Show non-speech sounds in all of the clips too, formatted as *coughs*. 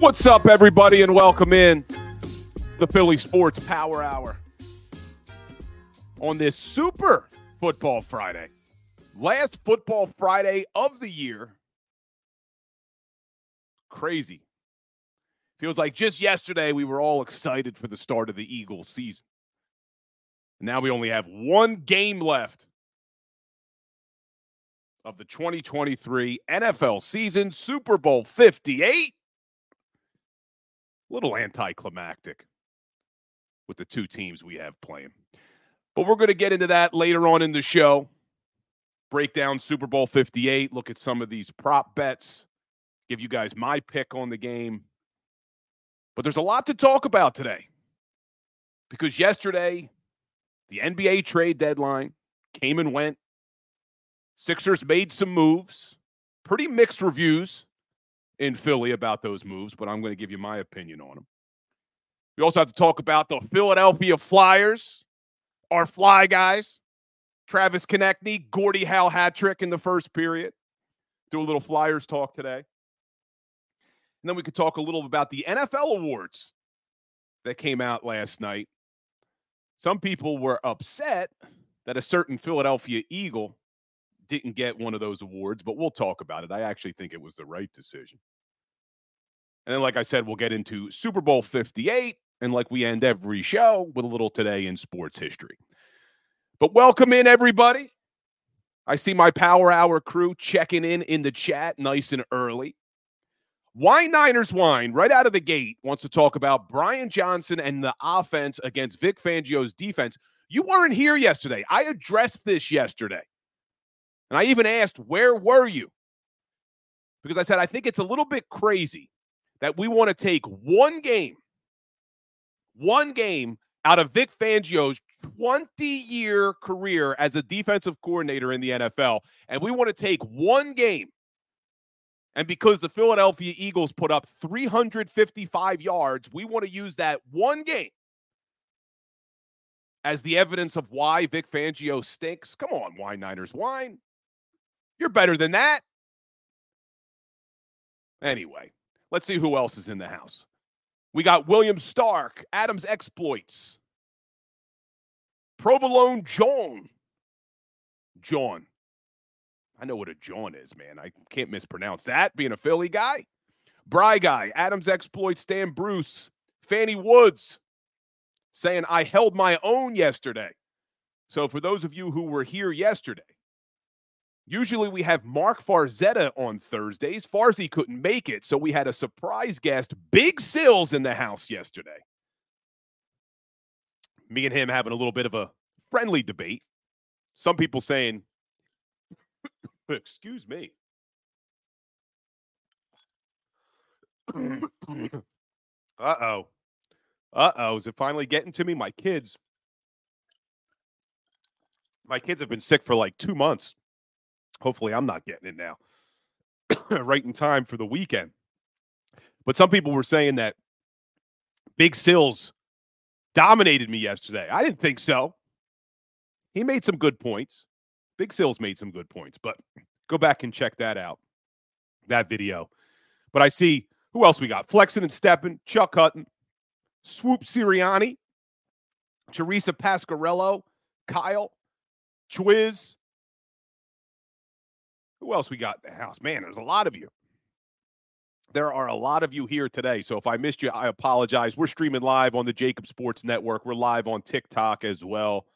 What's up, everybody, and welcome in the Philly Sports Power Hour on this Super Football Friday. Last Football Friday of the year. Crazy. Feels like just yesterday we were all excited for the start of the Eagles season. Now we only have one game left of the 2023 NFL season, Super Bowl 58 little anticlimactic with the two teams we have playing. But we're going to get into that later on in the show. Break down Super Bowl 58, look at some of these prop bets, give you guys my pick on the game. But there's a lot to talk about today because yesterday, the NBA trade deadline came and went. Sixers made some moves, pretty mixed reviews in Philly about those moves, but I'm going to give you my opinion on them. We also have to talk about the Philadelphia Flyers, our fly guys. Travis Konecny, Gordie Howe hat trick in the first period. Do a little Flyers talk today. And then we could talk a little about the NFL awards that came out last night. Some people were upset that a certain Philadelphia Eagle didn't get one of those awards, but we'll talk about it. I actually think it was the right decision. And then, like I said, we'll get into Super Bowl 58. And like we end every show with a little today in sports history. But welcome in, everybody. I see my Power Hour crew checking in in the chat nice and early. Wine Niners Wine, right out of the gate, wants to talk about Brian Johnson and the offense against Vic Fangio's defense. You weren't here yesterday. I addressed this yesterday. And I even asked, where were you? Because I said, I think it's a little bit crazy that we want to take one game, one game out of Vic Fangio's 20 year career as a defensive coordinator in the NFL, and we want to take one game. And because the Philadelphia Eagles put up 355 yards, we want to use that one game as the evidence of why Vic Fangio stinks. Come on, Wine Niners Wine. You're better than that. Anyway, let's see who else is in the house. We got William Stark, Adams Exploits, Provolone John. John. I know what a John is, man. I can't mispronounce that being a Philly guy. Bry Guy, Adams Exploits, Stan Bruce, Fanny Woods saying, I held my own yesterday. So, for those of you who were here yesterday, Usually we have Mark Farzetta on Thursdays. Farzi couldn't make it, so we had a surprise guest, Big Sills, in the house yesterday. Me and him having a little bit of a friendly debate. Some people saying, *coughs* excuse me. *coughs* uh oh. Uh oh. Is it finally getting to me? My kids. My kids have been sick for like two months. Hopefully, I'm not getting it now. *coughs* right in time for the weekend. But some people were saying that Big Sills dominated me yesterday. I didn't think so. He made some good points. Big Sills made some good points, but go back and check that out, that video. But I see who else we got? Flexing and stepping, Chuck Hutton, Swoop Sirianni, Teresa Pascarello, Kyle, Twiz, who else we got in the house? Man, there's a lot of you. There are a lot of you here today. So if I missed you, I apologize. We're streaming live on the JAKIB Sports Network. We're live on TikTok as well.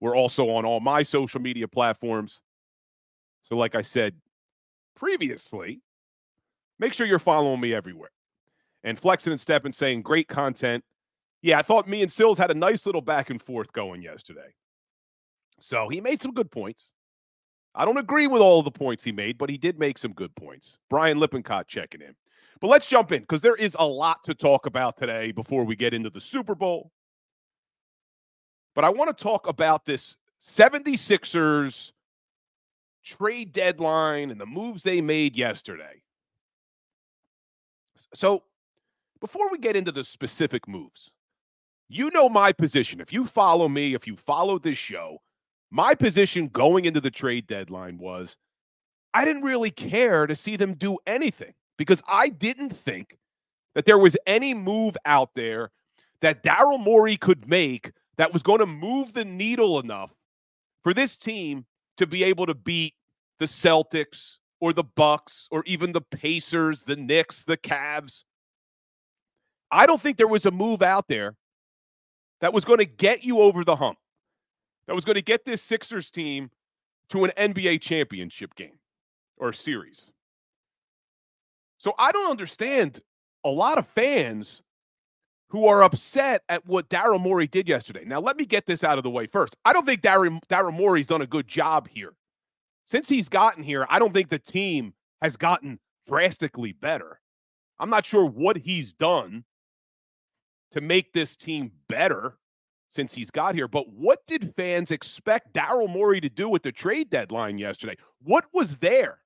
We're also on all my social media platforms. So, like I said previously, make sure you're following me everywhere. And flexing and stepping saying great content Yeah, I thought me and Sills had a nice little back and forth going yesterday. So he made some good points. I don't agree with all the points he made, but he did make some good points. Brian Lippincott checking in. But let's jump in because there is a lot to talk about today before we get into the Super Bowl. But I want to talk about this 76ers trade deadline and the moves they made yesterday. So, before we get into the specific moves, you know my position. If you follow me, if you follow this show, my position going into the trade deadline was I didn't really care to see them do anything because I didn't think that there was any move out there that Daryl Morey could make that was going to move the needle enough for this team to be able to beat the Celtics or the Bucks or even the Pacers, the Knicks, the Cavs. I don't think there was a move out there that was going to get you over the hump. That was going to get this Sixers team to an NBA championship game or series. So I don't understand a lot of fans who are upset at what Daryl Morey did yesterday. Now, let me get this out of the way first. I don't think Daryl, Daryl Morey's done a good job here. Since he's gotten here, I don't think the team has gotten drastically better. I'm not sure what he's done to make this team better since he's got here. But what did fans expect Daryl Morey to do with the trade deadline yesterday? What was there?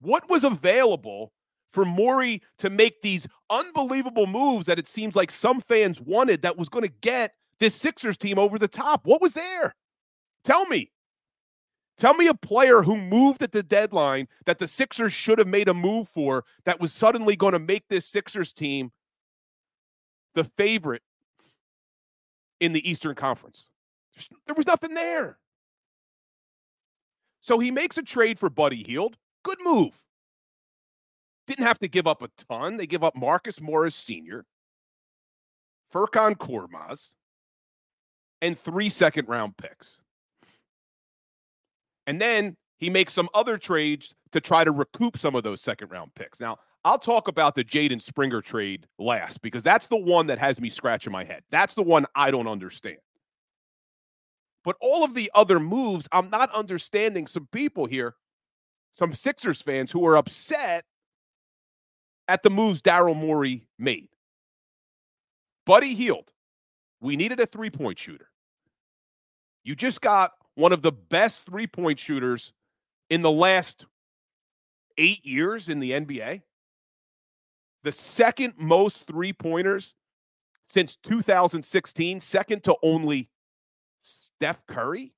What was available for Morey to make these unbelievable moves that it seems like some fans wanted that was going to get this Sixers team over the top? What was there? Tell me. Tell me a player who moved at the deadline that the Sixers should have made a move for that was suddenly going to make this Sixers team the favorite in the Eastern Conference. There was nothing there. So he makes a trade for Buddy Hield. Good move. Didn't have to give up a ton. They give up Marcus Morris Sr., Furkan Korkmaz, and three second round picks. And then he makes some other trades to try to recoup some of those second round picks. Now, I'll talk about the Jaden Springer trade last because that's the one that has me scratching my head. That's the one I don't understand. But all of the other moves, I'm not understanding some people here, some Sixers fans who are upset at the moves Daryl Morey made. Buddy Hield. We needed a three point shooter. You just got one of the best three point shooters in the last eight years in the NBA the second most three pointers since 2016, second to only Steph Curry.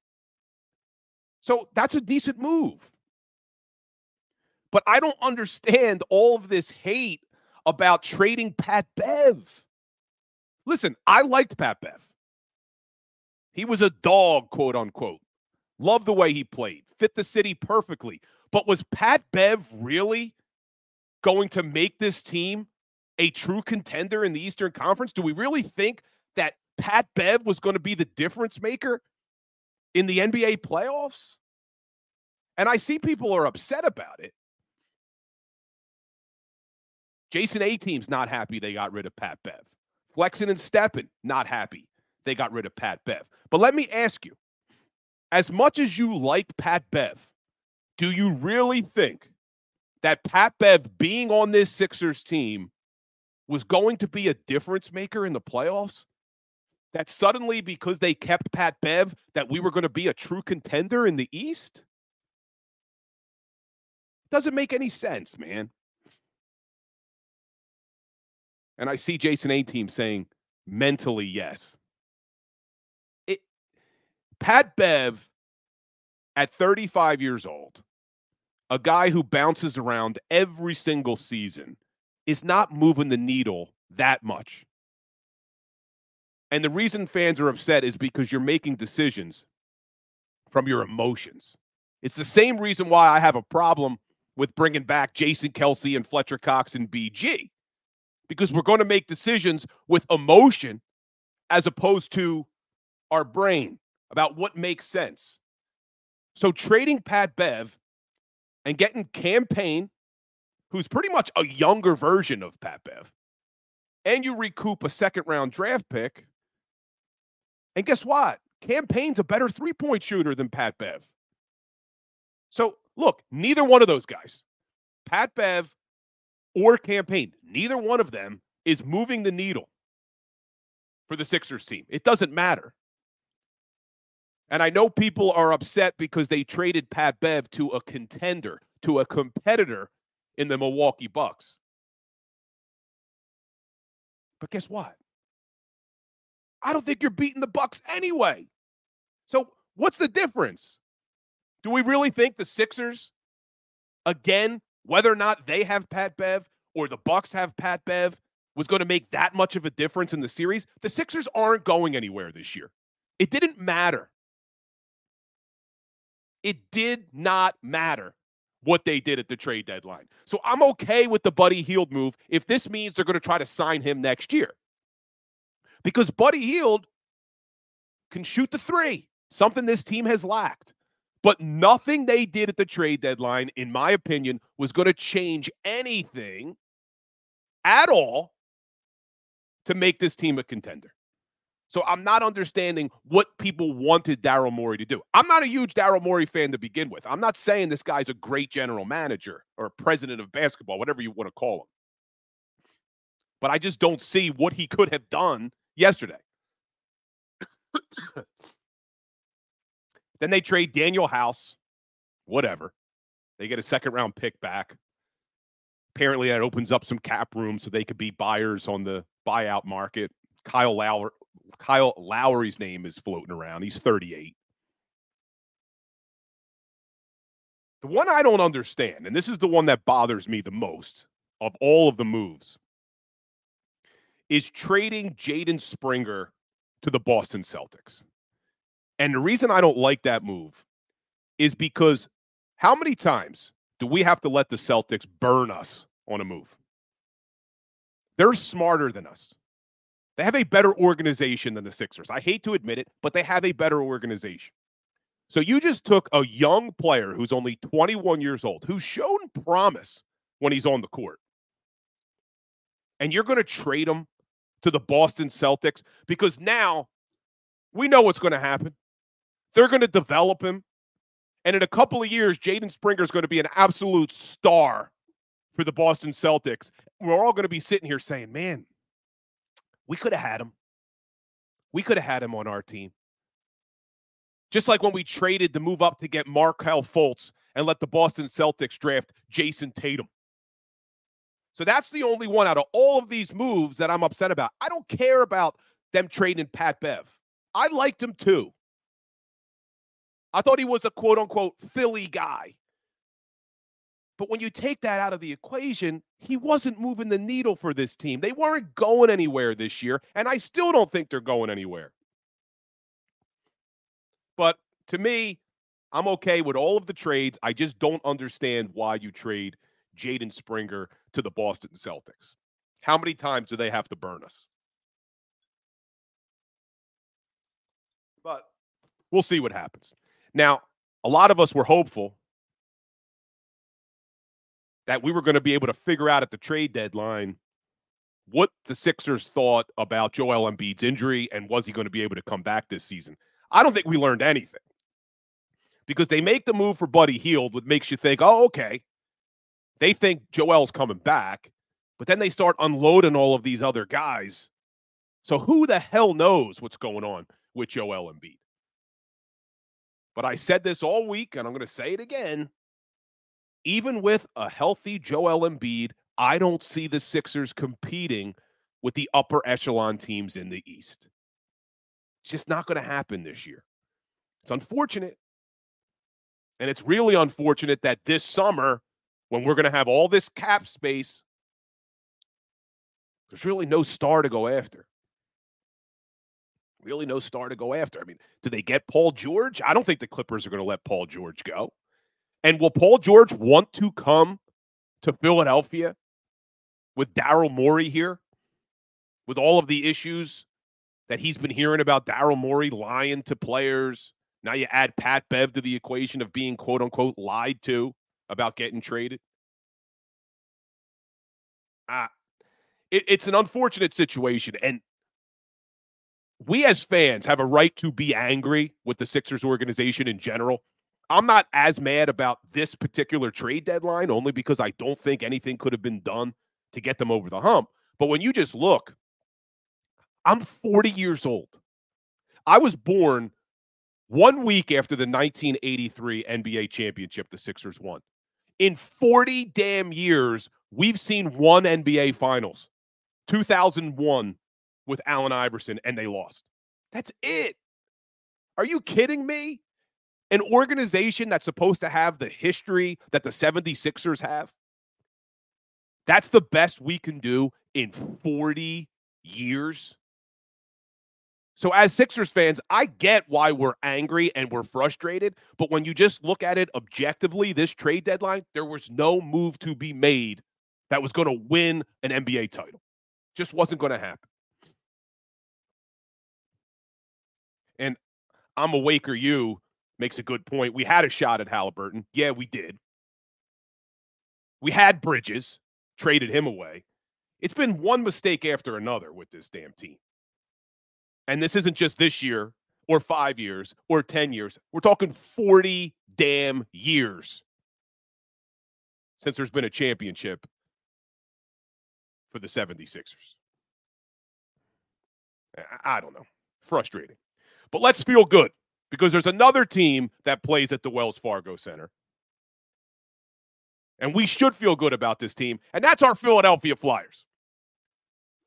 So that's a decent move. But I don't understand all of this hate about trading Pat Bev. Listen, I liked Pat Bev. He was a dog, quote unquote. Loved the way he played, fit the city perfectly. But was Pat Bev really going to make this team a true contender in the Eastern Conference? Do we really think that Pat Bev was going to be the difference maker in the NBA playoffs? And I see people are upset about it. Jason A team's not happy they got rid of Pat Bev. Flexen and Steppen, not happy they got rid of Pat Bev. But let me ask you as much as you like Pat Bev, do you really think that Pat Bev being on this Sixers team was going to be a difference maker in the playoffs? That suddenly, because they kept Pat Bev, that we were going to be a true contender in the East? Doesn't make any sense, man. And I see Jason A team saying mentally yes. It Pat Bev at 35 years old a guy who bounces around every single season is not moving the needle that much. And the reason fans are upset is because you're making decisions from your emotions. It's the same reason why I have a problem with bringing back Jason Kelce and Fletcher Cox and BG, because we're going to make decisions with emotion as opposed to our brain about what makes sense. So trading Pat Bev and getting Cam Payne, who's pretty much a younger version of Pat Bev, and you recoup a second round draft pick. And guess what? Cam Payne's a better three point shooter than Pat Bev. So look, neither one of those guys, Pat Bev or Campaign, neither one of them is moving the needle for the Sixers team. It doesn't matter. And I know people are upset because they traded Pat Bev to a contender, to a competitor in the Milwaukee Bucks. But guess what? I don't think you're beating the Bucks anyway. So, what's the difference? Do we really think the Sixers again, whether or not they have Pat Bev or the Bucks have Pat Bev was going to make that much of a difference in the series? The Sixers aren't going anywhere this year. It didn't matter. It did not matter what they did at the trade deadline. So I'm okay with the Buddy Hield move if this means they're going to try to sign him next year. Because Buddy Hield can shoot the three, something this team has lacked. But nothing they did at the trade deadline, in my opinion, was going to change anything at all to make this team a contender. So I'm not understanding what people wanted Daryl Morey to do. I'm not a huge Daryl Morey fan to begin with. I'm not saying this guy's a great general manager or president of basketball, whatever you want to call him. But I just don't see what he could have done yesterday. then they trade Danuel House, whatever. They get a second round pick back. Apparently, that opens up some cap room so they could be buyers on the buyout market. Kyle Lowry, Kyle Lowry's name is floating around. He's 38. The one I don't understand, and this is the one that bothers me the most of all of the moves, is trading Jaden Springer to the Boston Celtics. And the reason I don't like that move is because how many times do we have to let the Celtics burn us on a move? They're smarter than us. They have a better organization than the Sixers. I hate to admit it, but they have a better organization. So you just took a young player who's only 21 years old, who's shown promise when he's on the court, and you're going to trade him to the Boston Celtics because now we know what's going to happen. They're going to develop him. And in a couple of years, Jaden Springer is going to be an absolute star for the Boston Celtics. We're all going to be sitting here saying, man, we could have had him. We could have had him on our team. Just like when we traded to move up to get Markelle Fultz and let the Boston Celtics draft Jayson Tatum. So that's the only one out of all of these moves that I'm upset about. I don't care about them trading Pat Bev. I liked him too. I thought he was a quote unquote Philly guy. But when you take that out of the equation, he wasn't moving the needle for this team. They weren't going anywhere this year, and I still don't think they're going anywhere. But to me, I'm okay with all of the trades. I just don't understand why you trade Jaden Springer to the Boston Celtics. How many times do they have to burn us? But we'll see what happens. Now, a lot of us were hopeful that we were going to be able to figure out at the trade deadline what the Sixers thought about Joel Embiid's injury and was he going to be able to come back this season. I don't think we learned anything because they make the move for Buddy Hield, which makes you think, oh, okay, they think Joel's coming back, but then they start unloading all of these other guys. So who the hell knows what's going on with Joel Embiid? But I said this all week, and I'm going to say it again even with a healthy Joel Embiid, I don't see the Sixers competing with the upper echelon teams in the East. It's just not going to happen this year. It's unfortunate. And it's really unfortunate that this summer, when we're going to have all this cap space, there's really no star to go after. Really, no star to go after. I mean, do they get Paul George? I don't think the Clippers are going to let Paul George go. And will Paul George want to come to Philadelphia with Daryl Morey here? With all of the issues that he's been hearing about Daryl Morey lying to players. Now you add Pat Bev to the equation of being quote unquote lied to about getting traded. Ah, it, it's an unfortunate situation. And we as fans have a right to be angry with the Sixers organization in general. I'm not as mad about this particular trade deadline only because I don't think anything could have been done to get them over the hump. But when you just look, I'm 40 years old. I was born one week after the 1983 NBA championship the Sixers won. In 40 damn years, we've seen one NBA finals 2001 with Allen Iverson, and they lost. That's it. Are you kidding me? An organization that's supposed to have the history that the 76ers have. That's the best we can do in 40 years. So, as Sixers fans, I get why we're angry and we're frustrated. But when you just look at it objectively, this trade deadline, there was no move to be made that was going to win an NBA title. Just wasn't going to happen. And I'm awake or you makes a good point. We had a shot at Halliburton. Yeah, we did. We had Bridges, traded him away. It's been one mistake after another with this damn team. And this isn't just this year or five years or 10 years. We're talking 40 damn years since there's been a championship for the 76ers. I don't know. Frustrating. But let's feel good because there's another team that plays at the Wells Fargo Center. And we should feel good about this team. And that's our Philadelphia Flyers.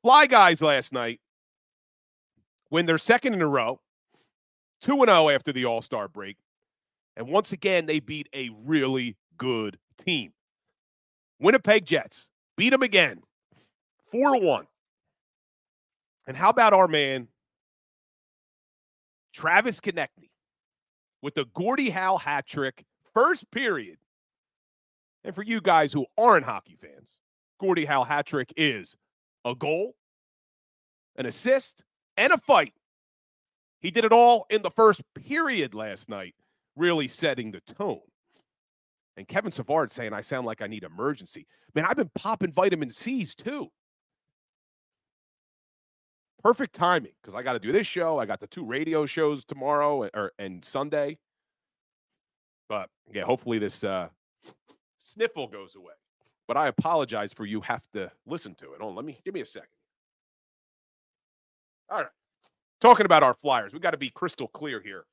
Fly guys last night win their second in a row, 2 0 after the All Star break. And once again, they beat a really good team. Winnipeg Jets beat them again, 4 1. And how about our man, Travis Konecny, with the Gordie Howe hat trick, first period. And for you guys who aren't hockey fans, Gordie Howe hat trick is a goal, an assist, and a fight. He did it all in the first period last night, really setting the tone. And Kevin Savard saying, I sound like I need emergency. Man, I've been popping vitamin C's too. Perfect timing because I got to do this show. I got the two radio shows tomorrow or, er, and Sunday. But yeah, hopefully this uh, sniffle goes away. But I apologize for you have to listen to it. Oh, let me give me a second. All right. Talking about our Flyers, we got to be crystal clear here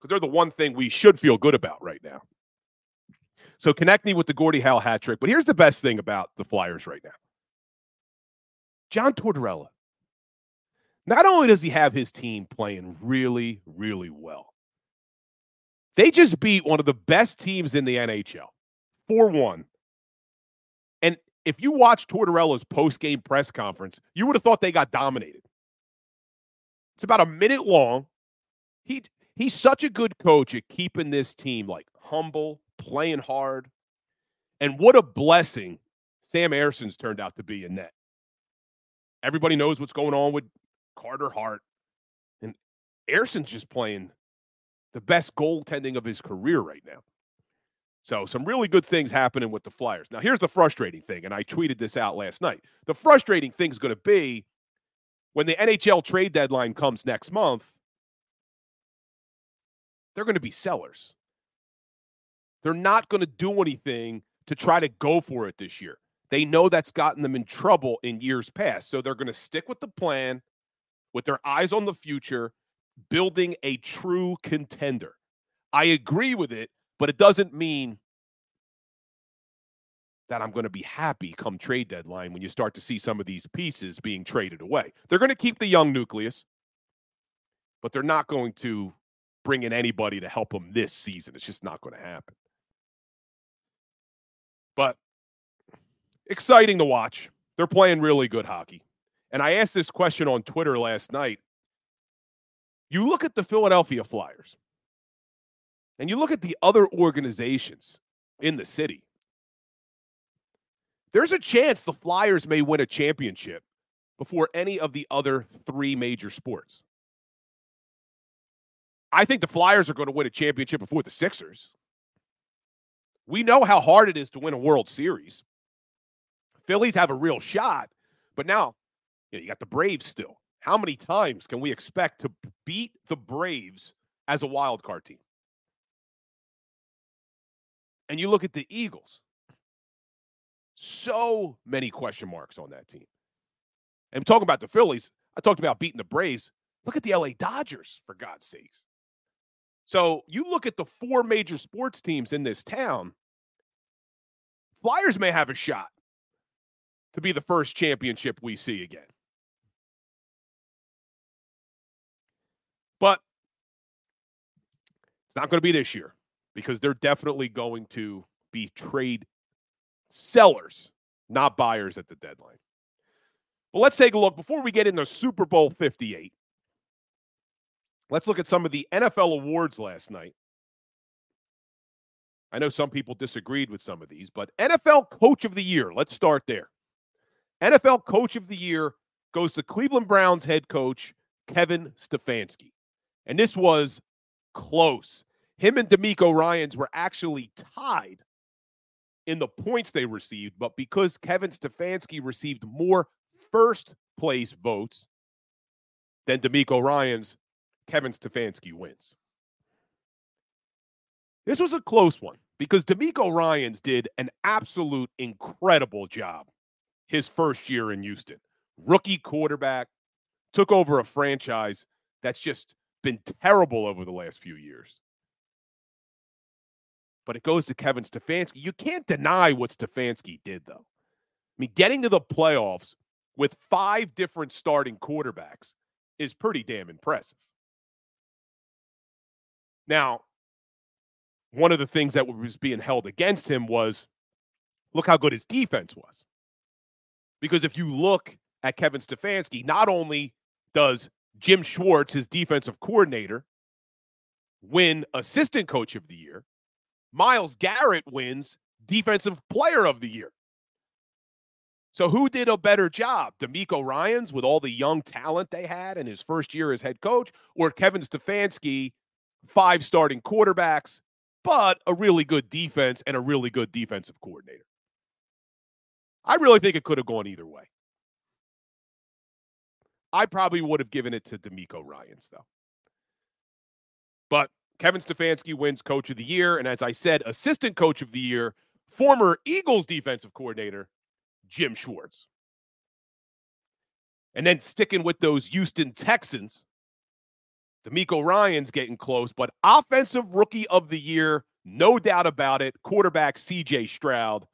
because they're the one thing we should feel good about right now. So Konecny with the Gordie Howe hat trick. But here's the best thing about the Flyers right now John Tortorella. Not only does he have his team playing really, really well, they just beat one of the best teams in the NHL 4 1 and if you watch Tortorella's post-game press conference, you would have thought they got dominated. It's about a minute long. He he's such a good coach at keeping this team like humble, playing hard. And what a blessing Sam Ersson's turned out to be in net. Everybody knows what's going on with Carter Hart. And Ersson's just playing the best goaltending of his career right now. So, some really good things happening with the Flyers. Now, here's the frustrating thing, and I tweeted this out last night. The frustrating thing is going to be when the NHL trade deadline comes next month, they're going to be sellers. They're not going to do anything to try to go for it this year. They know that's gotten them in trouble in years past. So they're going to stick with the plan with their eyes on the future, building a true contender. I agree with it, but it doesn't mean that I'm going to be happy come trade deadline when you start to see some of these pieces being traded away. They're going to keep the young nucleus, but they're not going to bring in anybody to help them this season. It's just not going to happen. But exciting to watch. They're playing really good hockey. And I asked this question on Twitter last night. You look at the Philadelphia Flyers and you look at the other organizations in the city there's a chance the Flyers may win a championship before any of the other three major sports. I think the Flyers are going to win a championship before the Sixers. We know how hard it is to win a World Series. Phillies have a real shot, But now, you, know, you got the Braves still. How many times can we expect to beat the Braves as a wild card team? And you look at the Eagles. So many question marks on that team. And talking about the Phillies, I talked about beating the Braves. Look at the LA Dodgers, for God's sakes. So you look at the four major sports teams in this town, Flyers may have a shot to be the first championship we see again. But it's not going to be this year because they're definitely going to be trade sellers, not buyers at the deadline. But let's take a look before we get into Super Bowl 58. Let's look at some of the NFL awards last night. I know some people disagreed with some of these, but NFL Coach of the Year, let's start there. NFL Coach of the Year goes to Cleveland Browns head coach Kevin Stefanski. And this was close. Him and DeMeco Ryans were actually tied in the points they received, but because Kevin Stefanski received more first place votes than DeMeco Ryans, Kevin Stefanski wins. This was a close one because DeMeco Ryans did an absolute incredible job his first year in Houston. Rookie quarterback, took over a franchise that's just been terrible over the last few years. But it goes to Kevin Stefanski. You can't deny what Stefanski did, though. I mean, getting to the playoffs with five different starting quarterbacks is pretty damn impressive. Now, one of the things that was being held against him was look how good his defense was. Because if you look at Kevin Stefanski, not only does Jim Schwartz, his defensive coordinator, win assistant coach of the year, Myles Garrett wins defensive player of the year. So who did a better job? DeMeco Ryans with all the young talent they had in his first year as head coach, or Kevin Stefanski, five starting quarterbacks, but a really good defense and a really good defensive coordinator? I really think it could have gone either way. I probably would have given it to DeMeco Ryans, though. But Kevin Stefanski wins coach of the year. And as I said, assistant coach of the year, former Eagles defensive coordinator, Jim Schwartz. And then sticking with those Houston Texans, DeMeco Ryans getting close, but offensive rookie of the year, no doubt about it, quarterback CJ Stroud.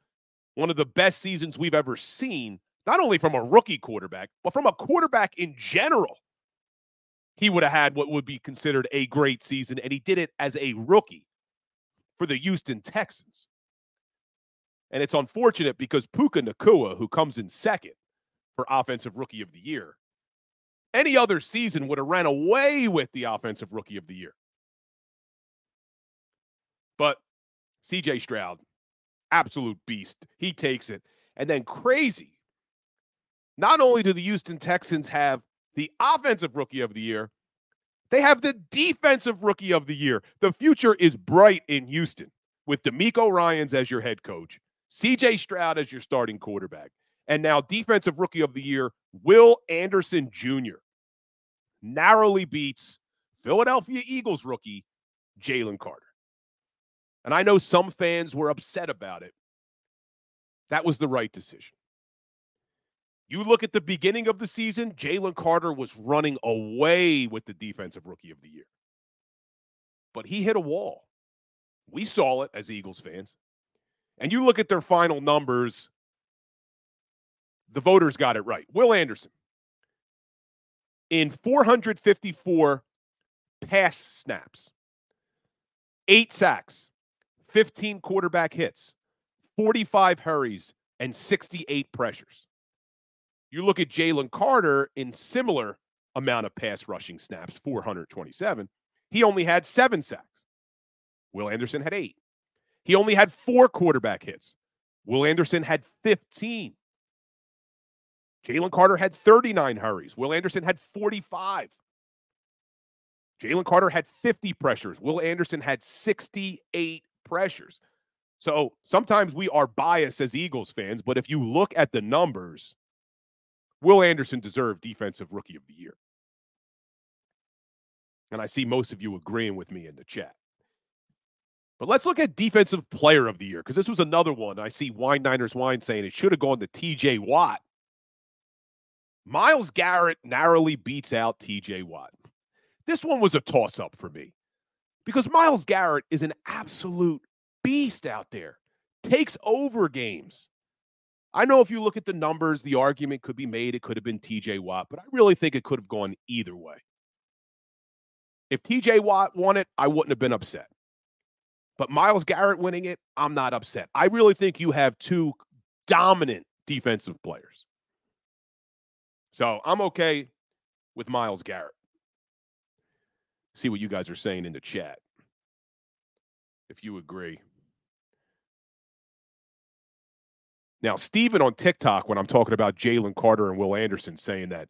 One of the best seasons we've ever seen not only from a rookie quarterback, but from a quarterback in general. He would have had what would be considered a great season, and he did it as a rookie for the Houston Texans. And it's unfortunate because Puka Nacua, who comes in second for Offensive Rookie of the Year, any other season would have ran away with the Offensive Rookie of the Year. But CJ Stroud, absolute beast. He takes it. And then crazy not only do the Houston Texans have the offensive rookie of the year, they have the defensive rookie of the year. The future is bright in Houston with DeMeco Ryans as your head coach, CJ Stroud as your starting quarterback, and now defensive rookie of the year, Will Anderson Jr. narrowly beats Philadelphia Eagles rookie Jalen Carter. And I know some fans were upset about it. That was the right decision. You look at the beginning of the season, Jalen Carter was running away with the defensive rookie of the year. But he hit a wall. We saw it as Eagles fans. And you look at their final numbers, the voters got it right. Will Anderson, in 454 pass snaps, eight sacks, 15 quarterback hits, 45 hurries, and 68 pressures. You look at Jalen Carter in similar amount of pass rushing snaps, 427. He only had seven sacks. Will Anderson had eight. He only had four quarterback hits. Will Anderson had 15. Jalen Carter had 39 hurries. Will Anderson had 45. Jalen Carter had 50 pressures. Will Anderson had 68 pressures. So sometimes we are biased as Eagles fans, but if you look at the numbers, Will Anderson deserved Defensive Rookie of the Year. And I see most of you agreeing with me in the chat. But let's look at Defensive Player of the Year because this was another one. I see Wine Niners Wine saying it should have gone to TJ Watt. Myles Garrett narrowly beats out TJ Watt. This one was a toss up for me because Myles Garrett is an absolute beast out there, takes over games. I know if you look at the numbers, the argument could be made it could have been TJ Watt, but I really think it could have gone either way. If TJ Watt won it, I wouldn't have been upset. But Myles Garrett winning it, I'm not upset. I really think you have two dominant defensive players. So I'm okay with Myles Garrett. See what you guys are saying in the chat. If you agree. Now, Steven on TikTok, when I'm talking about Jalen Carter and Will Anderson, saying that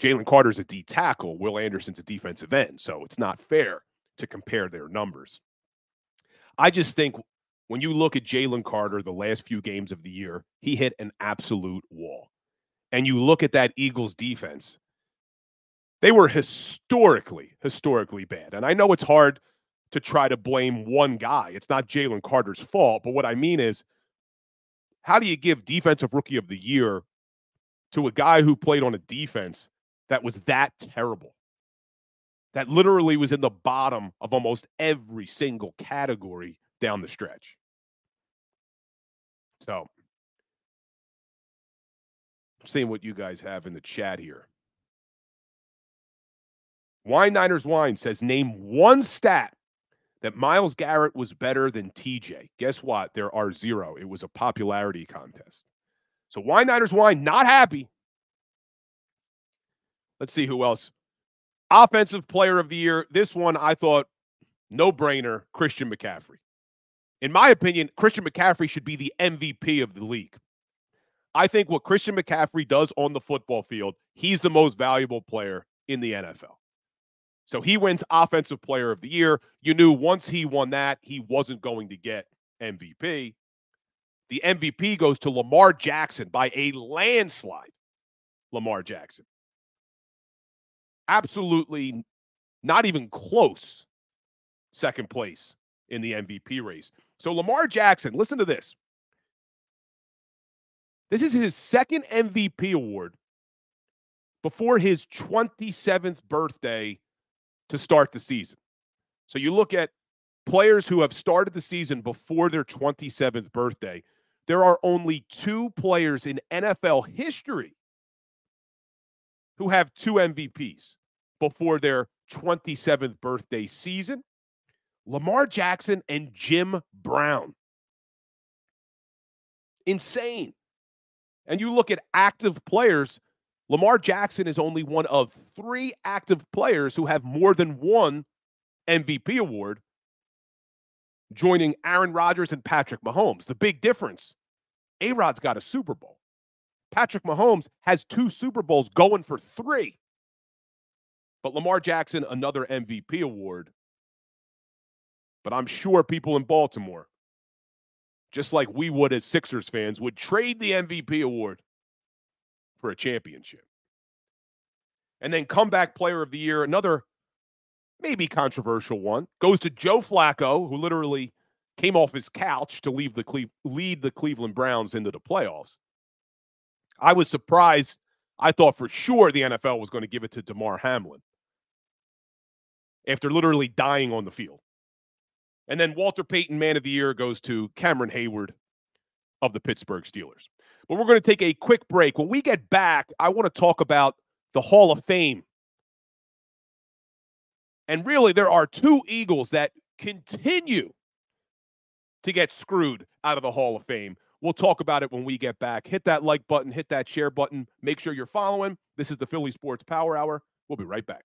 Jalen Carter's a D tackle, Will Anderson's a defensive end. So it's not fair to compare their numbers. I just think when you look at Jalen Carter the last few games of the year, he hit an absolute wall. And you look at that Eagles defense, they were historically, historically bad. And I know it's hard to try to blame one guy. It's not Jalen Carter's fault. But what I mean is, how do you give defensive rookie of the year to a guy who played on a defense that was that terrible? That literally was in the bottom of almost every single category down the stretch. So, seeing what you guys have in the chat here. Wine Niners Wine says, name one stat that Myles Garrett was better than TJ. Guess what? There are zero. It was a popularity contest. So Wine Niners Wine, not happy. Let's see who else. Offensive player of the year. This one I thought no brainer Christian McCaffrey. In my opinion, Christian McCaffrey should be the MVP of the league. I think what Christian McCaffrey does on the football field, he's the most valuable player in the NFL. So he wins Offensive Player of the Year. You knew once he won that, he wasn't going to get MVP. The MVP goes to Lamar Jackson by a landslide. Lamar Jackson. Absolutely not even close second place in the MVP race. So Lamar Jackson, listen to this. This is his second MVP award before his 27th birthday to start the season. So you look at players who have started the season before their 27th birthday. There are only two players in NFL history who have two MVPs before their 27th birthday season Lamar Jackson and Jim Brown. Insane. And you look at active players, Lamar Jackson is only one of three active players who have more than one MVP award, joining Aaron Rodgers and Patrick Mahomes. The big difference A Rod's got a Super Bowl. Patrick Mahomes has two Super Bowls going for three. But Lamar Jackson, another MVP award. But I'm sure people in Baltimore, just like we would as Sixers fans, would trade the MVP award for a championship. And then comeback player of the year, another maybe controversial one, goes to Joe Flacco, who literally came off his couch to leave the Cle- lead the Cleveland Browns into the playoffs. I was surprised. I thought for sure the NFL was going to give it to Damar Hamlin after literally dying on the field. And then Walter Payton, man of the year, goes to Cameron Heyward of the Pittsburgh Steelers. But we're going to take a quick break. When we get back, I want to talk about the Hall of Fame. And really, there are two Eagles that continue to get screwed out of the Hall of Fame. We'll talk about it when we get back. Hit that like button, hit that share button. Make sure you're following. This is the Philly Sports Power Hour. We'll be right back.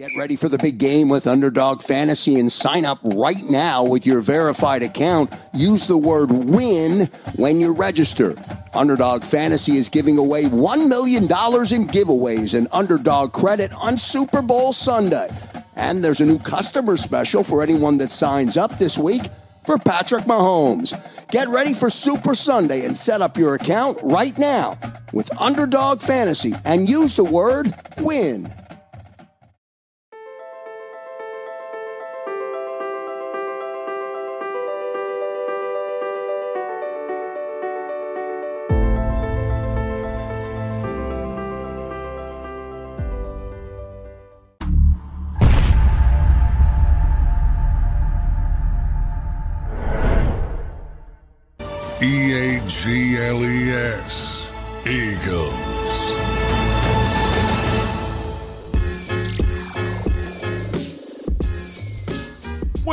Get ready for the big game with Underdog Fantasy and sign up right now with your verified account. Use the word WIN when you register. Underdog Fantasy is giving away $1 million in giveaways and underdog credit on Super Bowl Sunday. And there's a new customer special for anyone that signs up this week for Patrick Mahomes. Get ready for Super Sunday and set up your account right now with Underdog Fantasy and use the word WIN.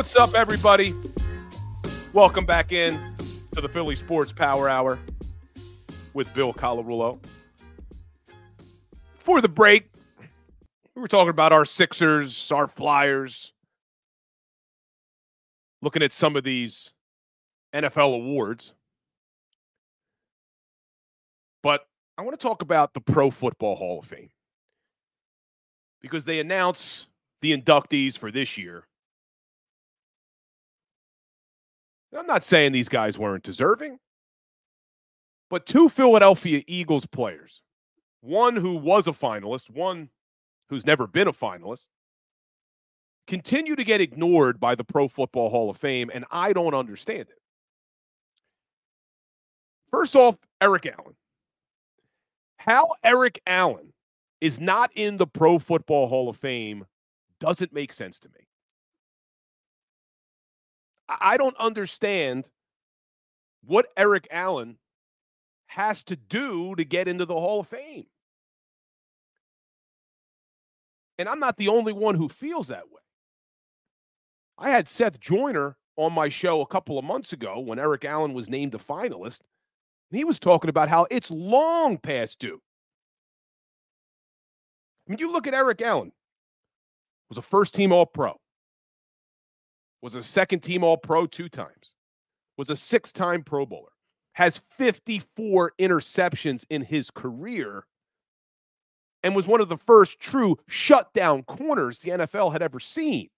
What's up, everybody? Welcome back in to the Philly Sports Power Hour with Bill Colarulo. For the break, we were talking about our Sixers, our Flyers, looking at some of these NFL awards. But I want to talk about the Pro Football Hall of Fame because they announce the inductees for this year. I'm not saying these guys weren't deserving, but two Philadelphia Eagles players, one who was a finalist, one who's never been a finalist, continue to get ignored by the Pro Football Hall of Fame, and I don't understand it. First off, Eric Allen. How Eric Allen is not in the Pro Football Hall of Fame doesn't make sense to me. I don't understand what Eric Allen has to do to get into the Hall of Fame. And I'm not the only one who feels that way. I had Seth Joyner on my show a couple of months ago when Eric Allen was named a finalist. And he was talking about how it's long past due. I mean, you look at Eric Allen, was a first team All Pro, was a second team All Pro two times, was a six time Pro Bowler, has 54 interceptions in his career, and was one of the first true shutdown corners the NFL had ever seen.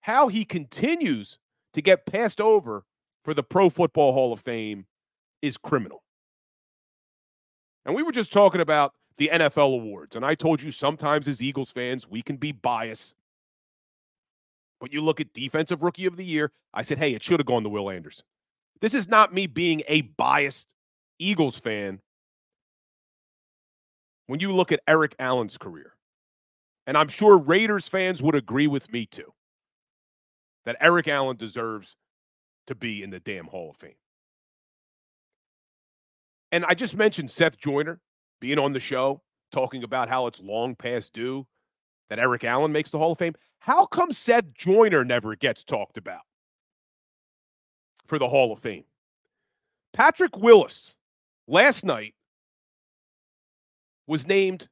How he continues to get passed over for the Pro Football Hall of Fame is criminal. And we were just talking about the NFL awards, and I told you sometimes as Eagles fans, we can be biased. But you look at Defensive Rookie of the Year, I said, hey, it should have gone to Will Anderson. This is not me being a biased Eagles fan. When you look at Eric Allen's career, and I'm sure Raiders fans would agree with me too, that Eric Allen deserves to be in the damn Hall of Fame. And I just mentioned Seth Joyner being on the show, talking about how it's long past due that Eric Allen makes the Hall of Fame. How come Seth Joyner never gets talked about for the Hall of Fame? Patrick Willis last night was named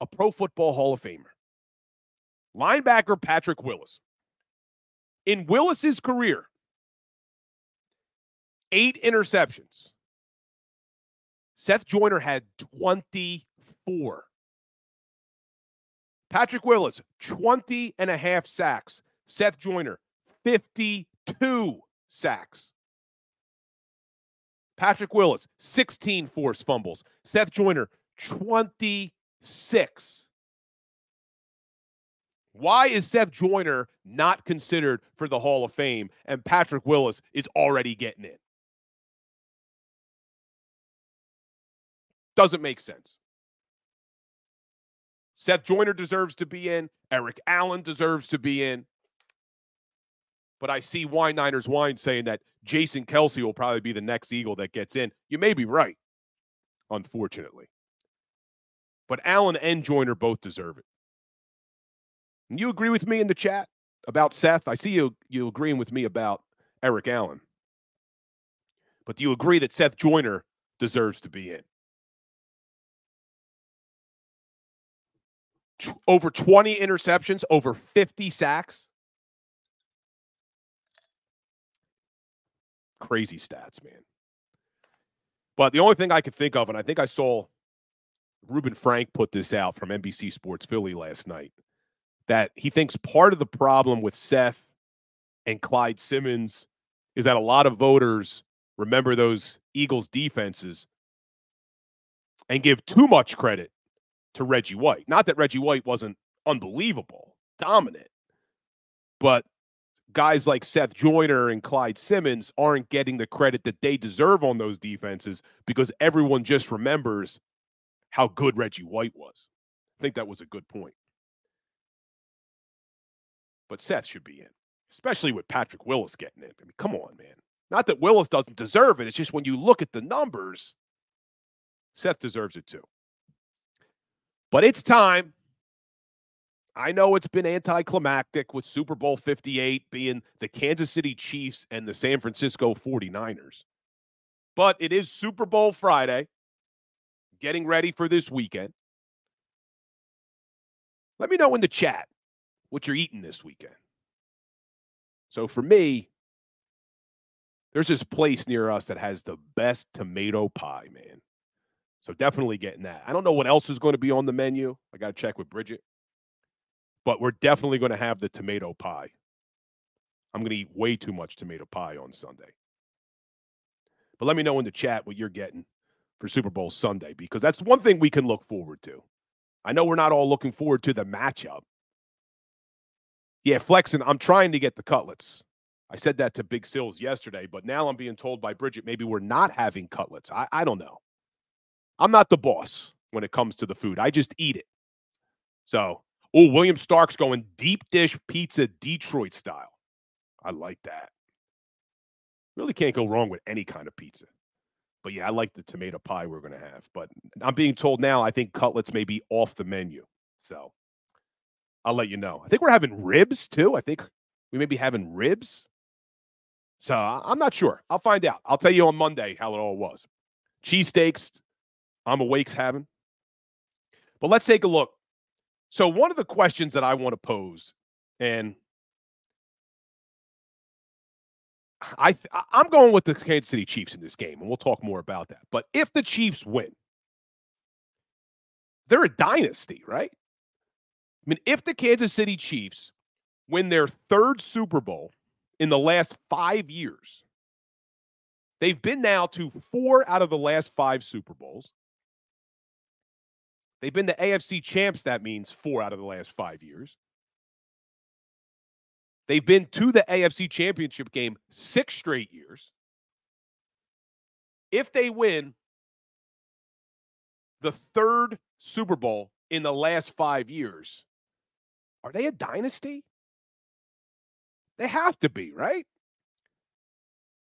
a Pro Football Hall of Famer. Linebacker Patrick Willis. In Willis's career, eight interceptions. Seth Joyner had 24. Patrick Willis, 20 and a half sacks. Seth Joyner, 52 sacks. Patrick Willis, 16 forced fumbles. Seth Joyner, 26. Why is Seth Joyner not considered for the Hall of Fame and Patrick Willis is already getting in? Doesn't make sense. Seth Joyner deserves to be in. Eric Allen deserves to be in. But I see Wine Niners Wine saying that Jason Kelce will probably be the next Eagle that gets in. You may be right, unfortunately. But Allen and Joyner both deserve it. You agree with me in the chat about Seth? I see you you agreeing with me about Eric Allen. But do you agree that Seth Joyner deserves to be in? Over 20 interceptions, over 50 sacks. Crazy stats, man. But the only thing I could think of, and I think I saw Reuben Frank put this out from NBC Sports Philly last night that he thinks part of the problem with Seth and Clyde Simmons is that a lot of voters remember those Eagles defenses and give too much credit to Reggie White. Not that Reggie White wasn't unbelievable, dominant, but guys like Seth Joyner and Clyde Simmons aren't getting the credit that they deserve on those defenses because everyone just remembers how good Reggie White was. I think that was a good point but Seth should be in, especially with Patrick Willis getting in. I mean, come on, man. Not that Willis doesn't deserve it. It's just when you look at the numbers, Seth deserves it too. But it's time. I know it's been anticlimactic with Super Bowl 58 being the Kansas City Chiefs and the San Francisco 49ers. But it is Super Bowl Friday, getting ready for this weekend. Let me know in the chat what you're eating this weekend. So for me, there's this place near us that has the best tomato pie, man. So definitely getting that. I don't know what else is going to be on the menu. I got to check with Bridget. But we're definitely going to have the tomato pie. I'm going to eat way too much tomato pie on Sunday. But let me know in the chat what you're getting for Super Bowl Sunday because that's one thing we can look forward to. I know we're not all looking forward to the matchup, yeah, flexing. I'm trying to get the cutlets. I said that to Big Sills yesterday, but now I'm being told by Bridget maybe we're not having cutlets. I, I don't know. I'm not the boss when it comes to the food. I just eat it. So, oh, William Stark's going deep dish pizza Detroit style. I like that. Really can't go wrong with any kind of pizza. But yeah, I like the tomato pie we're going to have. But I'm being told now I think cutlets may be off the menu. So I'll let you know. I think we're having ribs too. I think we may be having ribs. So I'm not sure. I'll find out. I'll tell you on Monday how it all was. Cheesesteaks, I'm awake's having. But let's take a look. So one of the questions that I want to pose, and I th- I'm going with the Kansas City Chiefs in this game, and we'll talk more about that. But if the Chiefs win, they're a dynasty, right? I mean, if the Kansas City Chiefs win their third Super Bowl in the last five years, they've been now to four out of the last five Super Bowls. They've been the AFC champs, that means four out of the last five years. They've been to the AFC championship game six straight years. If they win the third Super Bowl in the last five years, are they a dynasty? They have to be, right?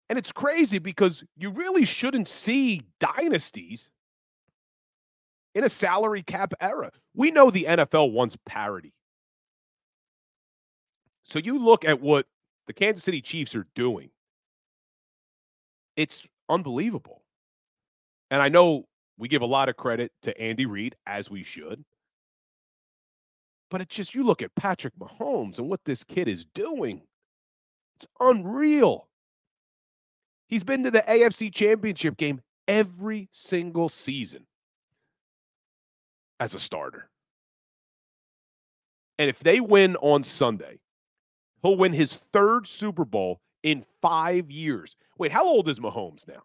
And it's crazy because you really shouldn't see dynasties in a salary cap era. We know the NFL wants parity. So you look at what the Kansas City Chiefs are doing, it's unbelievable. And I know we give a lot of credit to Andy Reid, as we should. But it's just you look at Patrick Mahomes and what this kid is doing. It's unreal. He's been to the AFC Championship game every single season as a starter. And if they win on Sunday, he'll win his third Super Bowl in five years. Wait, how old is Mahomes now?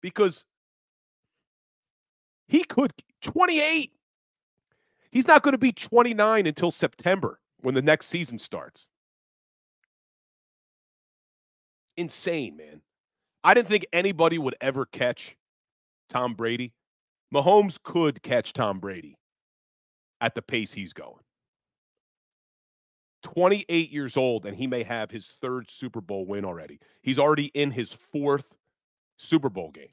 because he could 28. He's not going to be 29 until September when the next season starts. Insane, man. I didn't think anybody would ever catch Tom Brady. Mahomes could catch Tom Brady at the pace he's going. 28 years old, and he may have his third Super Bowl win already. He's already in his fourth Super Bowl game.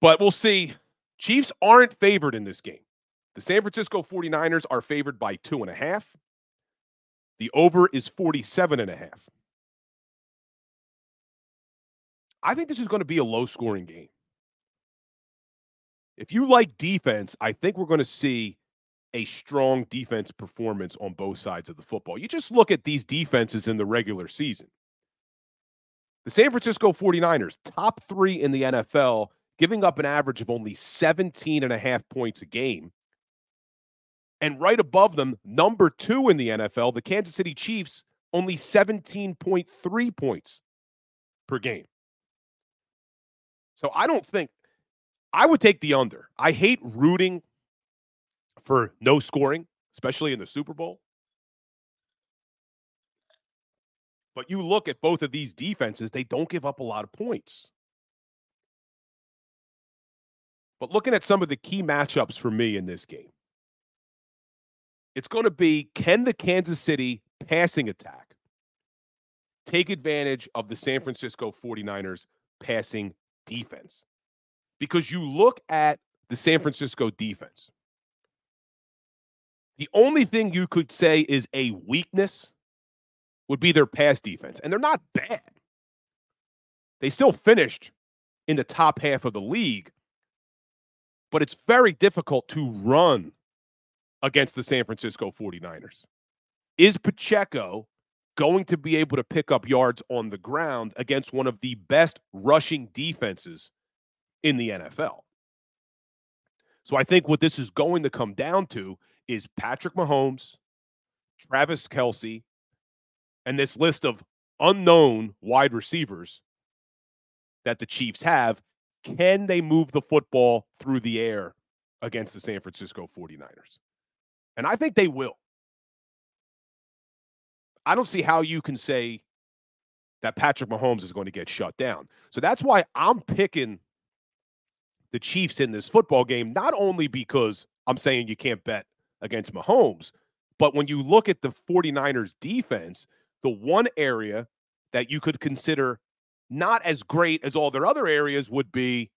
But we'll see. Chiefs aren't favored in this game. The San Francisco 49ers are favored by two and a half. The over is 47 and a half. I think this is going to be a low scoring game. If you like defense, I think we're going to see a strong defense performance on both sides of the football. You just look at these defenses in the regular season. The San Francisco 49ers, top three in the NFL, giving up an average of only 17 and a half points a game. And right above them, number two in the NFL, the Kansas City Chiefs, only 17.3 points per game. So I don't think I would take the under. I hate rooting for no scoring, especially in the Super Bowl. But you look at both of these defenses, they don't give up a lot of points. But looking at some of the key matchups for me in this game, it's going to be can the Kansas City passing attack take advantage of the San Francisco 49ers passing defense? Because you look at the San Francisco defense, the only thing you could say is a weakness would be their pass defense. And they're not bad. They still finished in the top half of the league, but it's very difficult to run against the San Francisco 49ers. Is Pacheco going to be able to pick up yards on the ground against one of the best rushing defenses in the NFL? So I think what this is going to come down to is Patrick Mahomes, Travis Kelce, and this list of unknown wide receivers that the Chiefs have. Can they move the football through the air against the San Francisco 49ers? And I think they will. I don't see how you can say that Patrick Mahomes is going to get shut down. So that's why I'm picking the Chiefs in this football game, not only because I'm saying you can't bet against Mahomes. But when you look at the 49ers defense, the one area that you could consider not as great as all their other areas would be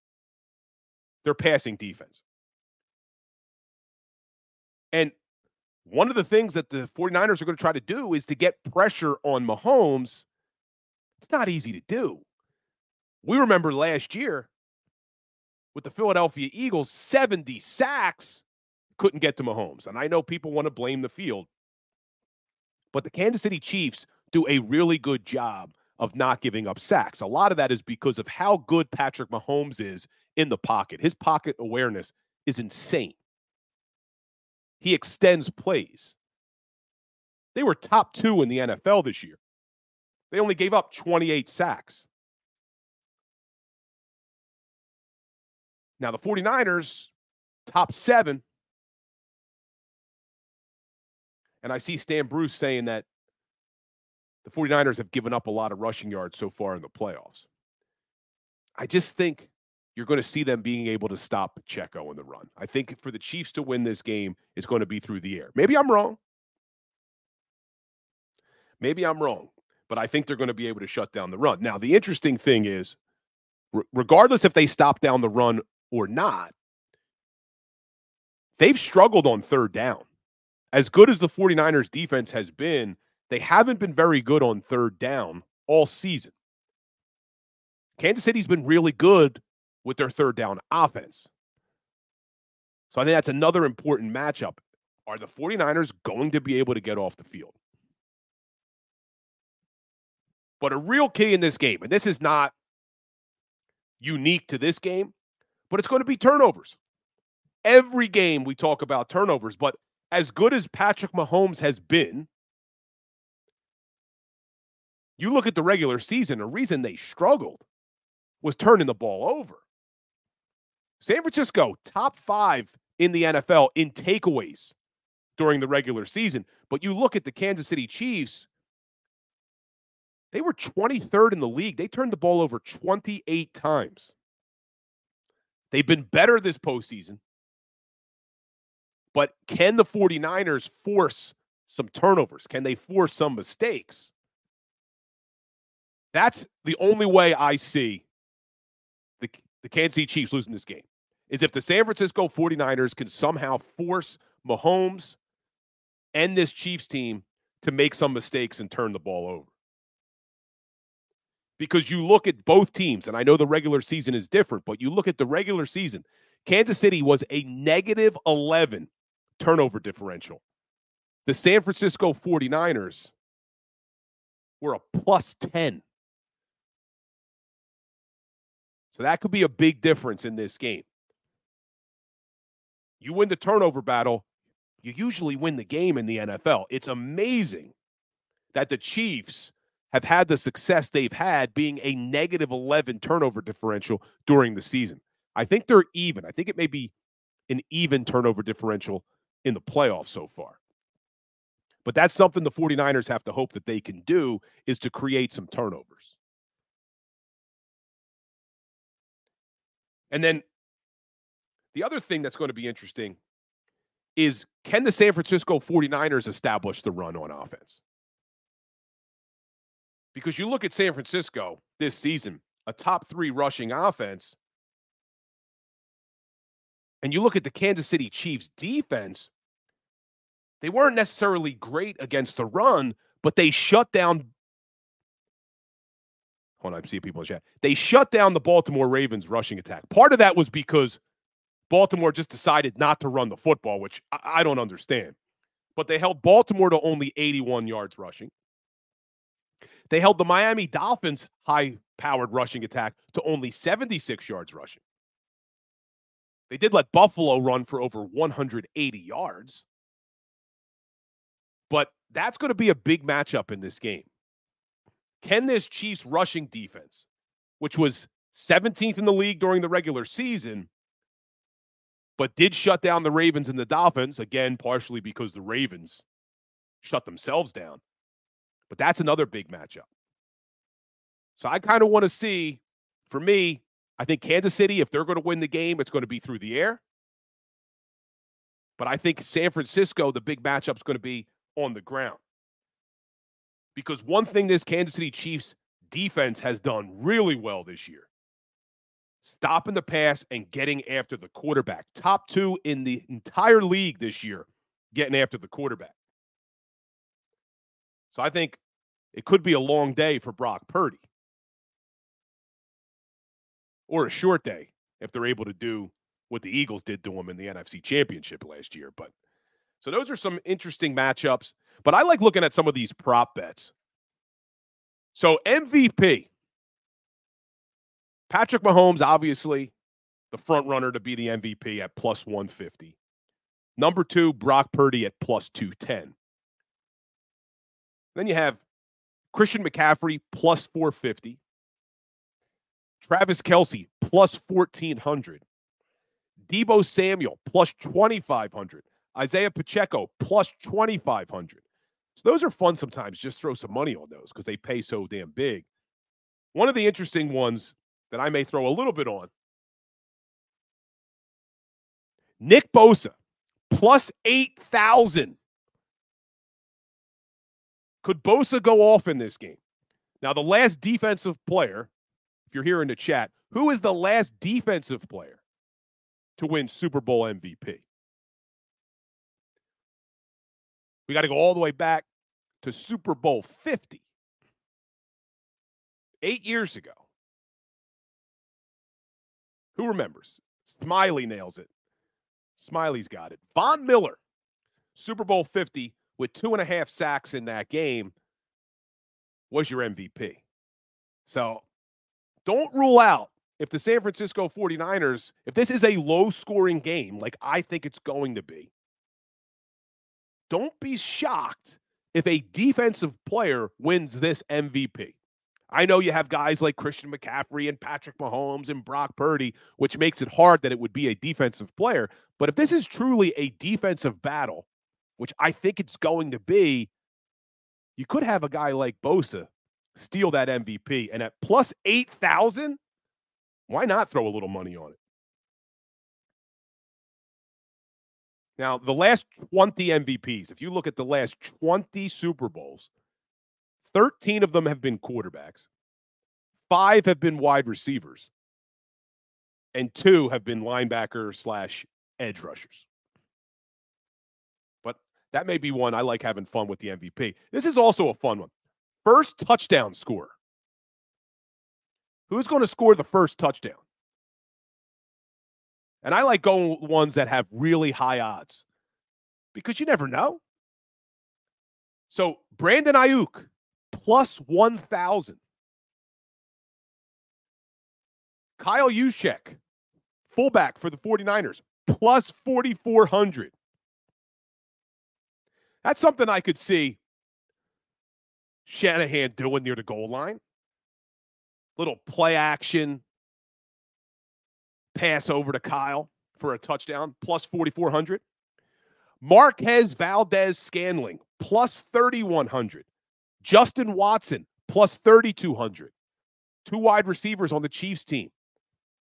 their passing defense. And one of the things that the 49ers are going to try to do is to get pressure on Mahomes. It's not easy to do. We remember last year with the Philadelphia Eagles, 70 sacks couldn't get to Mahomes. And I know people want to blame the field, but the Kansas City Chiefs do a really good job of not giving up sacks. A lot of that is because of how good Patrick Mahomes is in the pocket. His pocket awareness is insane. He extends plays. They were top two in the NFL this year. They only gave up 28 sacks. Now, the 49ers, top seven, And I see Stan Bruce saying that the 49ers have given up a lot of rushing yards so far in the playoffs. I just think you're going to see them being able to stop Pacheco in the run. I think for the Chiefs to win this game is going to be through the air. Maybe I'm wrong. Maybe I'm wrong, but I think they're going to be able to shut down the run. Now, the interesting thing is, regardless if they stop down the run or not, they've struggled on third down as good as the 49ers defense has been, they haven't been very good on third down all season. Kansas City's been really good with their third down offense. So I think that's another important matchup. Are the 49ers going to be able to get off the field? But a real key in this game, and this is not unique to this game, but it's going to be turnovers. Every game we talk about turnovers, but as good as Patrick Mahomes has been, you look at the regular season, the reason they struggled was turning the ball over. San Francisco, top five in the NFL in takeaways during the regular season. But you look at the Kansas City Chiefs, they were 23rd in the league. They turned the ball over 28 times. They've been better this postseason. But can the 49ers force some turnovers? Can they force some mistakes? That's the only way I see the, the Kansas City Chiefs losing this game is if the San Francisco 49ers can somehow force Mahomes and this Chiefs team to make some mistakes and turn the ball over. Because you look at both teams, and I know the regular season is different, but you look at the regular season, Kansas City was a negative 11 turnover differential. The San Francisco 49ers were a plus 10. So that could be a big difference in this game. You win the turnover battle, you usually win the game in the NFL. It's amazing that the Chiefs have had the success they've had being a negative 11 turnover differential during the season. I think they're even. I think it may be an even turnover differential in the playoffs so far. But that's something the 49ers have to hope that they can do is to create some turnovers. And then the other thing that's going to be interesting is can the San Francisco 49ers establish the run on offense? Because you look at San Francisco this season, a top three rushing offense, and you look at the Kansas City Chiefs defense, they weren't necessarily great against the run, but they shut down. Hold on, I'm seeing people in chat. They shut down the Baltimore Ravens rushing attack. Part of that was because Baltimore just decided not to run the football, which I, I don't understand. But they held Baltimore to only 81 yards rushing. They held the Miami Dolphins high powered rushing attack to only 76 yards rushing. They did let Buffalo run for over 180 yards. But that's going to be a big matchup in this game. Can this Chiefs rushing defense, which was 17th in the league during the regular season, but did shut down the Ravens and the Dolphins, again, partially because the Ravens shut themselves down. But that's another big matchup. So I kind of want to see, for me, I think Kansas City, if they're going to win the game, it's going to be through the air. But I think San Francisco, the big matchup is going to be on the ground. Because one thing this Kansas City Chiefs defense has done really well this year stopping the pass and getting after the quarterback. Top two in the entire league this year, getting after the quarterback. So I think it could be a long day for Brock Purdy or a short day if they're able to do what the Eagles did to him in the NFC Championship last year. But so those are some interesting matchups. But I like looking at some of these prop bets. So MVP, Patrick Mahomes, obviously the front runner to be the MVP at plus 150. Number two, Brock Purdy at plus 210. Then you have Christian McCaffrey plus 450. Travis Kelce plus 1400. Deebo Samuel plus 2500. Isaiah Pacheco plus 2500. So those are fun sometimes. Just throw some money on those because they pay so damn big. One of the interesting ones that I may throw a little bit on. Nick Bosa, plus 8,000. Could Bosa go off in this game? Now, the last defensive player, if you're here in the chat, who is the last defensive player to win Super Bowl MVP? We got to go all the way back to Super Bowl 50, eight years ago. Who remembers? Smiley nails it. Smiley's got it. Von Miller, Super Bowl 50 with two and a half sacks in that game, was your MVP. So don't rule out if the San Francisco 49ers, if this is a low scoring game, like I think it's going to be, don't be shocked if a defensive player wins this MVP. I know you have guys like Christian McCaffrey and Patrick Mahomes and Brock Purdy, which makes it hard that it would be a defensive player. But if this is truly a defensive battle, which I think it's going to be, you could have a guy like Bosa steal that MVP. And at plus 8,000, why not throw a little money on it? Now, the last 20 MVPs, if you look at the last 20 Super Bowls, 13 of them have been quarterbacks, five have been wide receivers, and two have been linebacker slash edge rushers. That may be one I like having fun with the MVP. This is also a fun one. First touchdown score. Who's going to score the first touchdown? And I like going with ones that have really high odds because you never know. So Brandon Aiyuk plus 1,000. Kyle Juszczyk, fullback for the 49ers, plus 4,400. That's something I could see Shanahan doing near the goal line. Little play action, pass over to Kyle for a touchdown, plus 4,400. Marquez Valdes-Scantling, plus 3,100. Justin Watson, plus 3,200. Two wide receivers on the Chiefs team.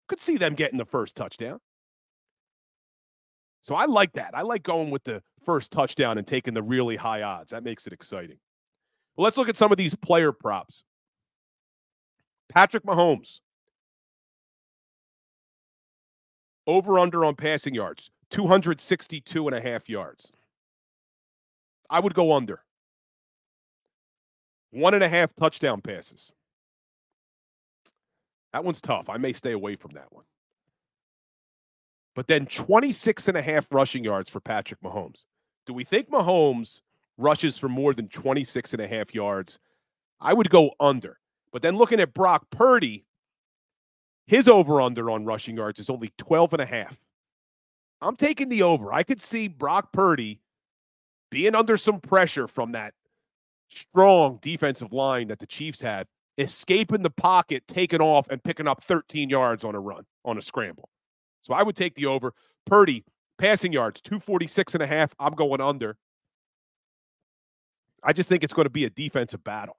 Could see them getting the first touchdown. So I like that. I like going with the first touchdown and taking the really high odds. That makes it exciting. Well, let's look at some of these player props. Patrick Mahomes, over under on passing yards, 262 and a half yards. I would go under. One and a half touchdown passes. That one's tough. I may stay away from that one. But then 26 and a half rushing yards for Patrick Mahomes. Do we think Mahomes rushes for more than 26 and a half yards? I would go under. But then looking at Brock Purdy, his over under on rushing yards is only 12 and a half. I'm taking the over. I could see Brock Purdy being under some pressure from that strong defensive line that the Chiefs had, escaping the pocket, taking off, and picking up 13 yards on a run, on a scramble. So I would take the over. Purdy, passing yards, 246 and a half. I'm going under. I just think it's going to be a defensive battle.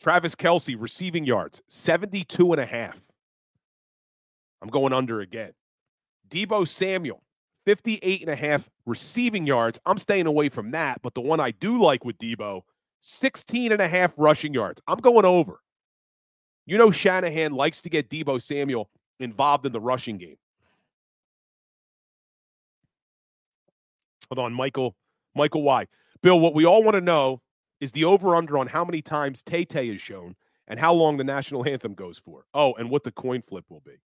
Travis Kelce receiving yards, 72 and a half. I'm going under again. Deebo Samuel, 58 and a half receiving yards. I'm staying away from that. But the one I do like with Deebo, 16 and a half rushing yards. I'm going over. You know, Shanahan likes to get Deebo Samuel involved in the rushing game. Hold on, Michael. Michael Y. Bill, what we all want to know is the over under on how many times Tay Tay is shown and how long the national *laughs* anthem goes for. Oh, and what the coin flip will be.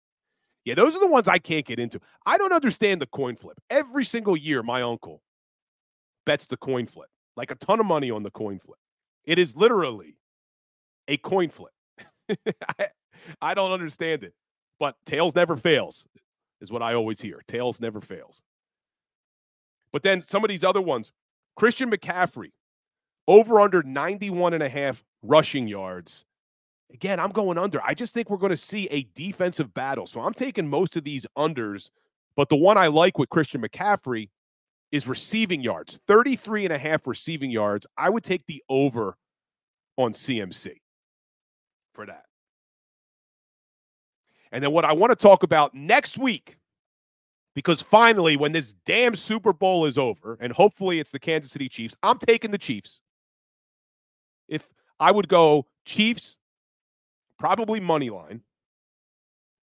Yeah, those are the ones I can't get into. I don't understand the coin flip. Every single year, my uncle bets the coin flip, like a ton of money on the coin flip. It is literally a coin flip. *laughs* I, I don't understand it, but tails never fails, is what I always hear. Tails never fails. But then some of these other ones, Christian McCaffrey, over under 91 and a half rushing yards. Again, I'm going under. I just think we're going to see a defensive battle. So I'm taking most of these unders, but the one I like with Christian McCaffrey is receiving yards 33 and a half receiving yards. I would take the over on CMC for that. And then what I want to talk about next week, because finally, when this damn Super Bowl is over, and hopefully it's the Kansas City Chiefs, I'm taking the Chiefs. If I would go Chiefs, probably money line,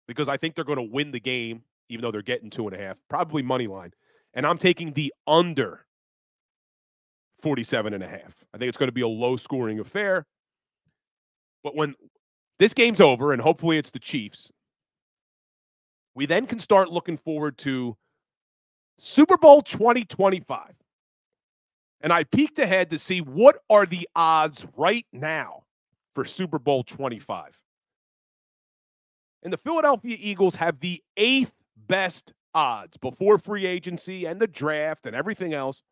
because I think they're going to win the game, even though they're getting two and a half, probably money line. And I'm taking the under 47 and a half. I think it's going to be a low scoring affair. But when this game's over, and hopefully it's the Chiefs, we then can start looking forward to Super Bowl 2025. And I peeked ahead to see what are the odds right now for Super Bowl 25. And the Philadelphia Eagles have the eighth best odds before free agency and the draft and everything else.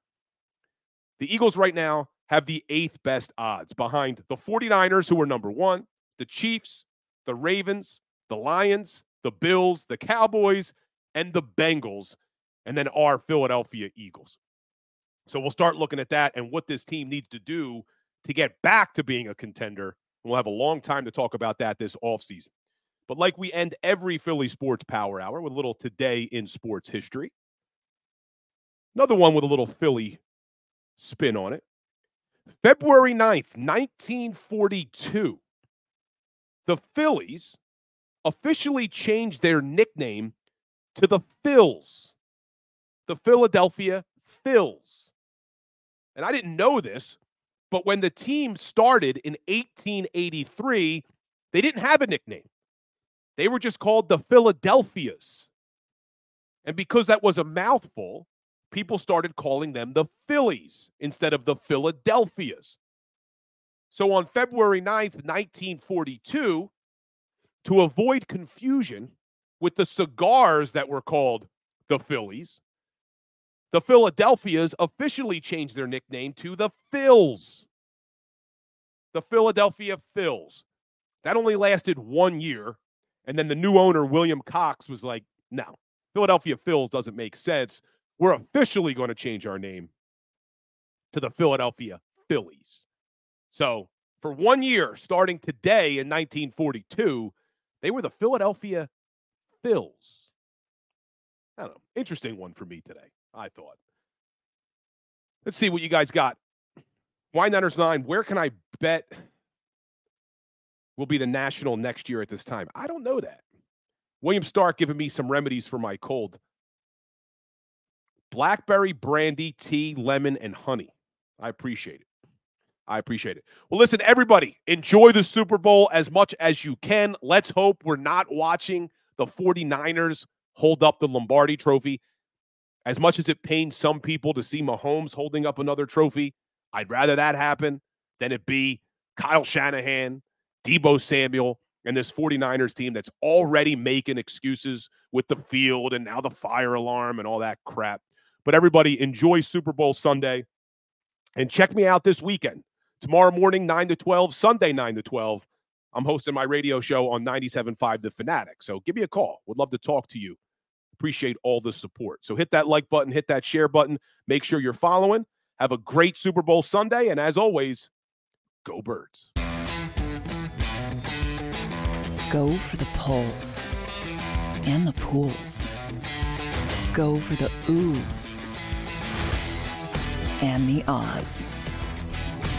The Eagles right now have the eighth best odds behind the 49ers, who are number one, the Chiefs, the Ravens, the Lions, the Bills, the Cowboys, and the Bengals, and then our Philadelphia Eagles. So we'll start looking at that and what this team needs to do to get back to being a contender. We'll have a long time to talk about that this offseason. But like we end every Philly Sports Power Hour with a little today in sports history. Another one with a little Philly spin on it. February 9th, 1942, the Phillies officially changed their nickname to the Phils, the Philadelphia Phils. And I didn't know this, but when the team started in 1883, they didn't have a nickname. They were just called the Philadelphias. And because that was a mouthful, people started calling them the Phillies instead of the Philadelphias. So on February 9th, 1942, to avoid confusion with the cigars that were called the Phillies, the Philadelphias officially changed their nickname to the Phils. The Philadelphia Phils. That only lasted one year. And then the new owner, William Cox, was like, no, Philadelphia Phils doesn't make sense. We're officially going to change our name to the Philadelphia Phillies. So for one year, starting today in 1942, they were the Philadelphia Phils. I don't know. Interesting one for me today, I thought. Let's see what you guys got. Wine Niners 9, where can I bet will be the national next year at this time? I don't know that. William Stark giving me some remedies for my cold blackberry, brandy, tea, lemon, and honey. I appreciate it. I appreciate it. Well, listen, everybody, enjoy the Super Bowl as much as you can. Let's hope we're not watching the 49ers hold up the Lombardi trophy. As much as it pains some people to see Mahomes holding up another trophy, I'd rather that happen than it be Kyle Shanahan, Deebo Samuel, and this 49ers team that's already making excuses with the field and now the fire alarm and all that crap. But everybody, enjoy Super Bowl Sunday and check me out this weekend. Tomorrow morning, 9 to 12, Sunday, 9 to 12. I'm hosting my radio show on 97.5 The Fanatic. So give me a call. Would love to talk to you. Appreciate all the support. So hit that like button, hit that share button. Make sure you're following. Have a great Super Bowl Sunday. And as always, go birds. Go for the poles and the pools. Go for the oohs and the ahs.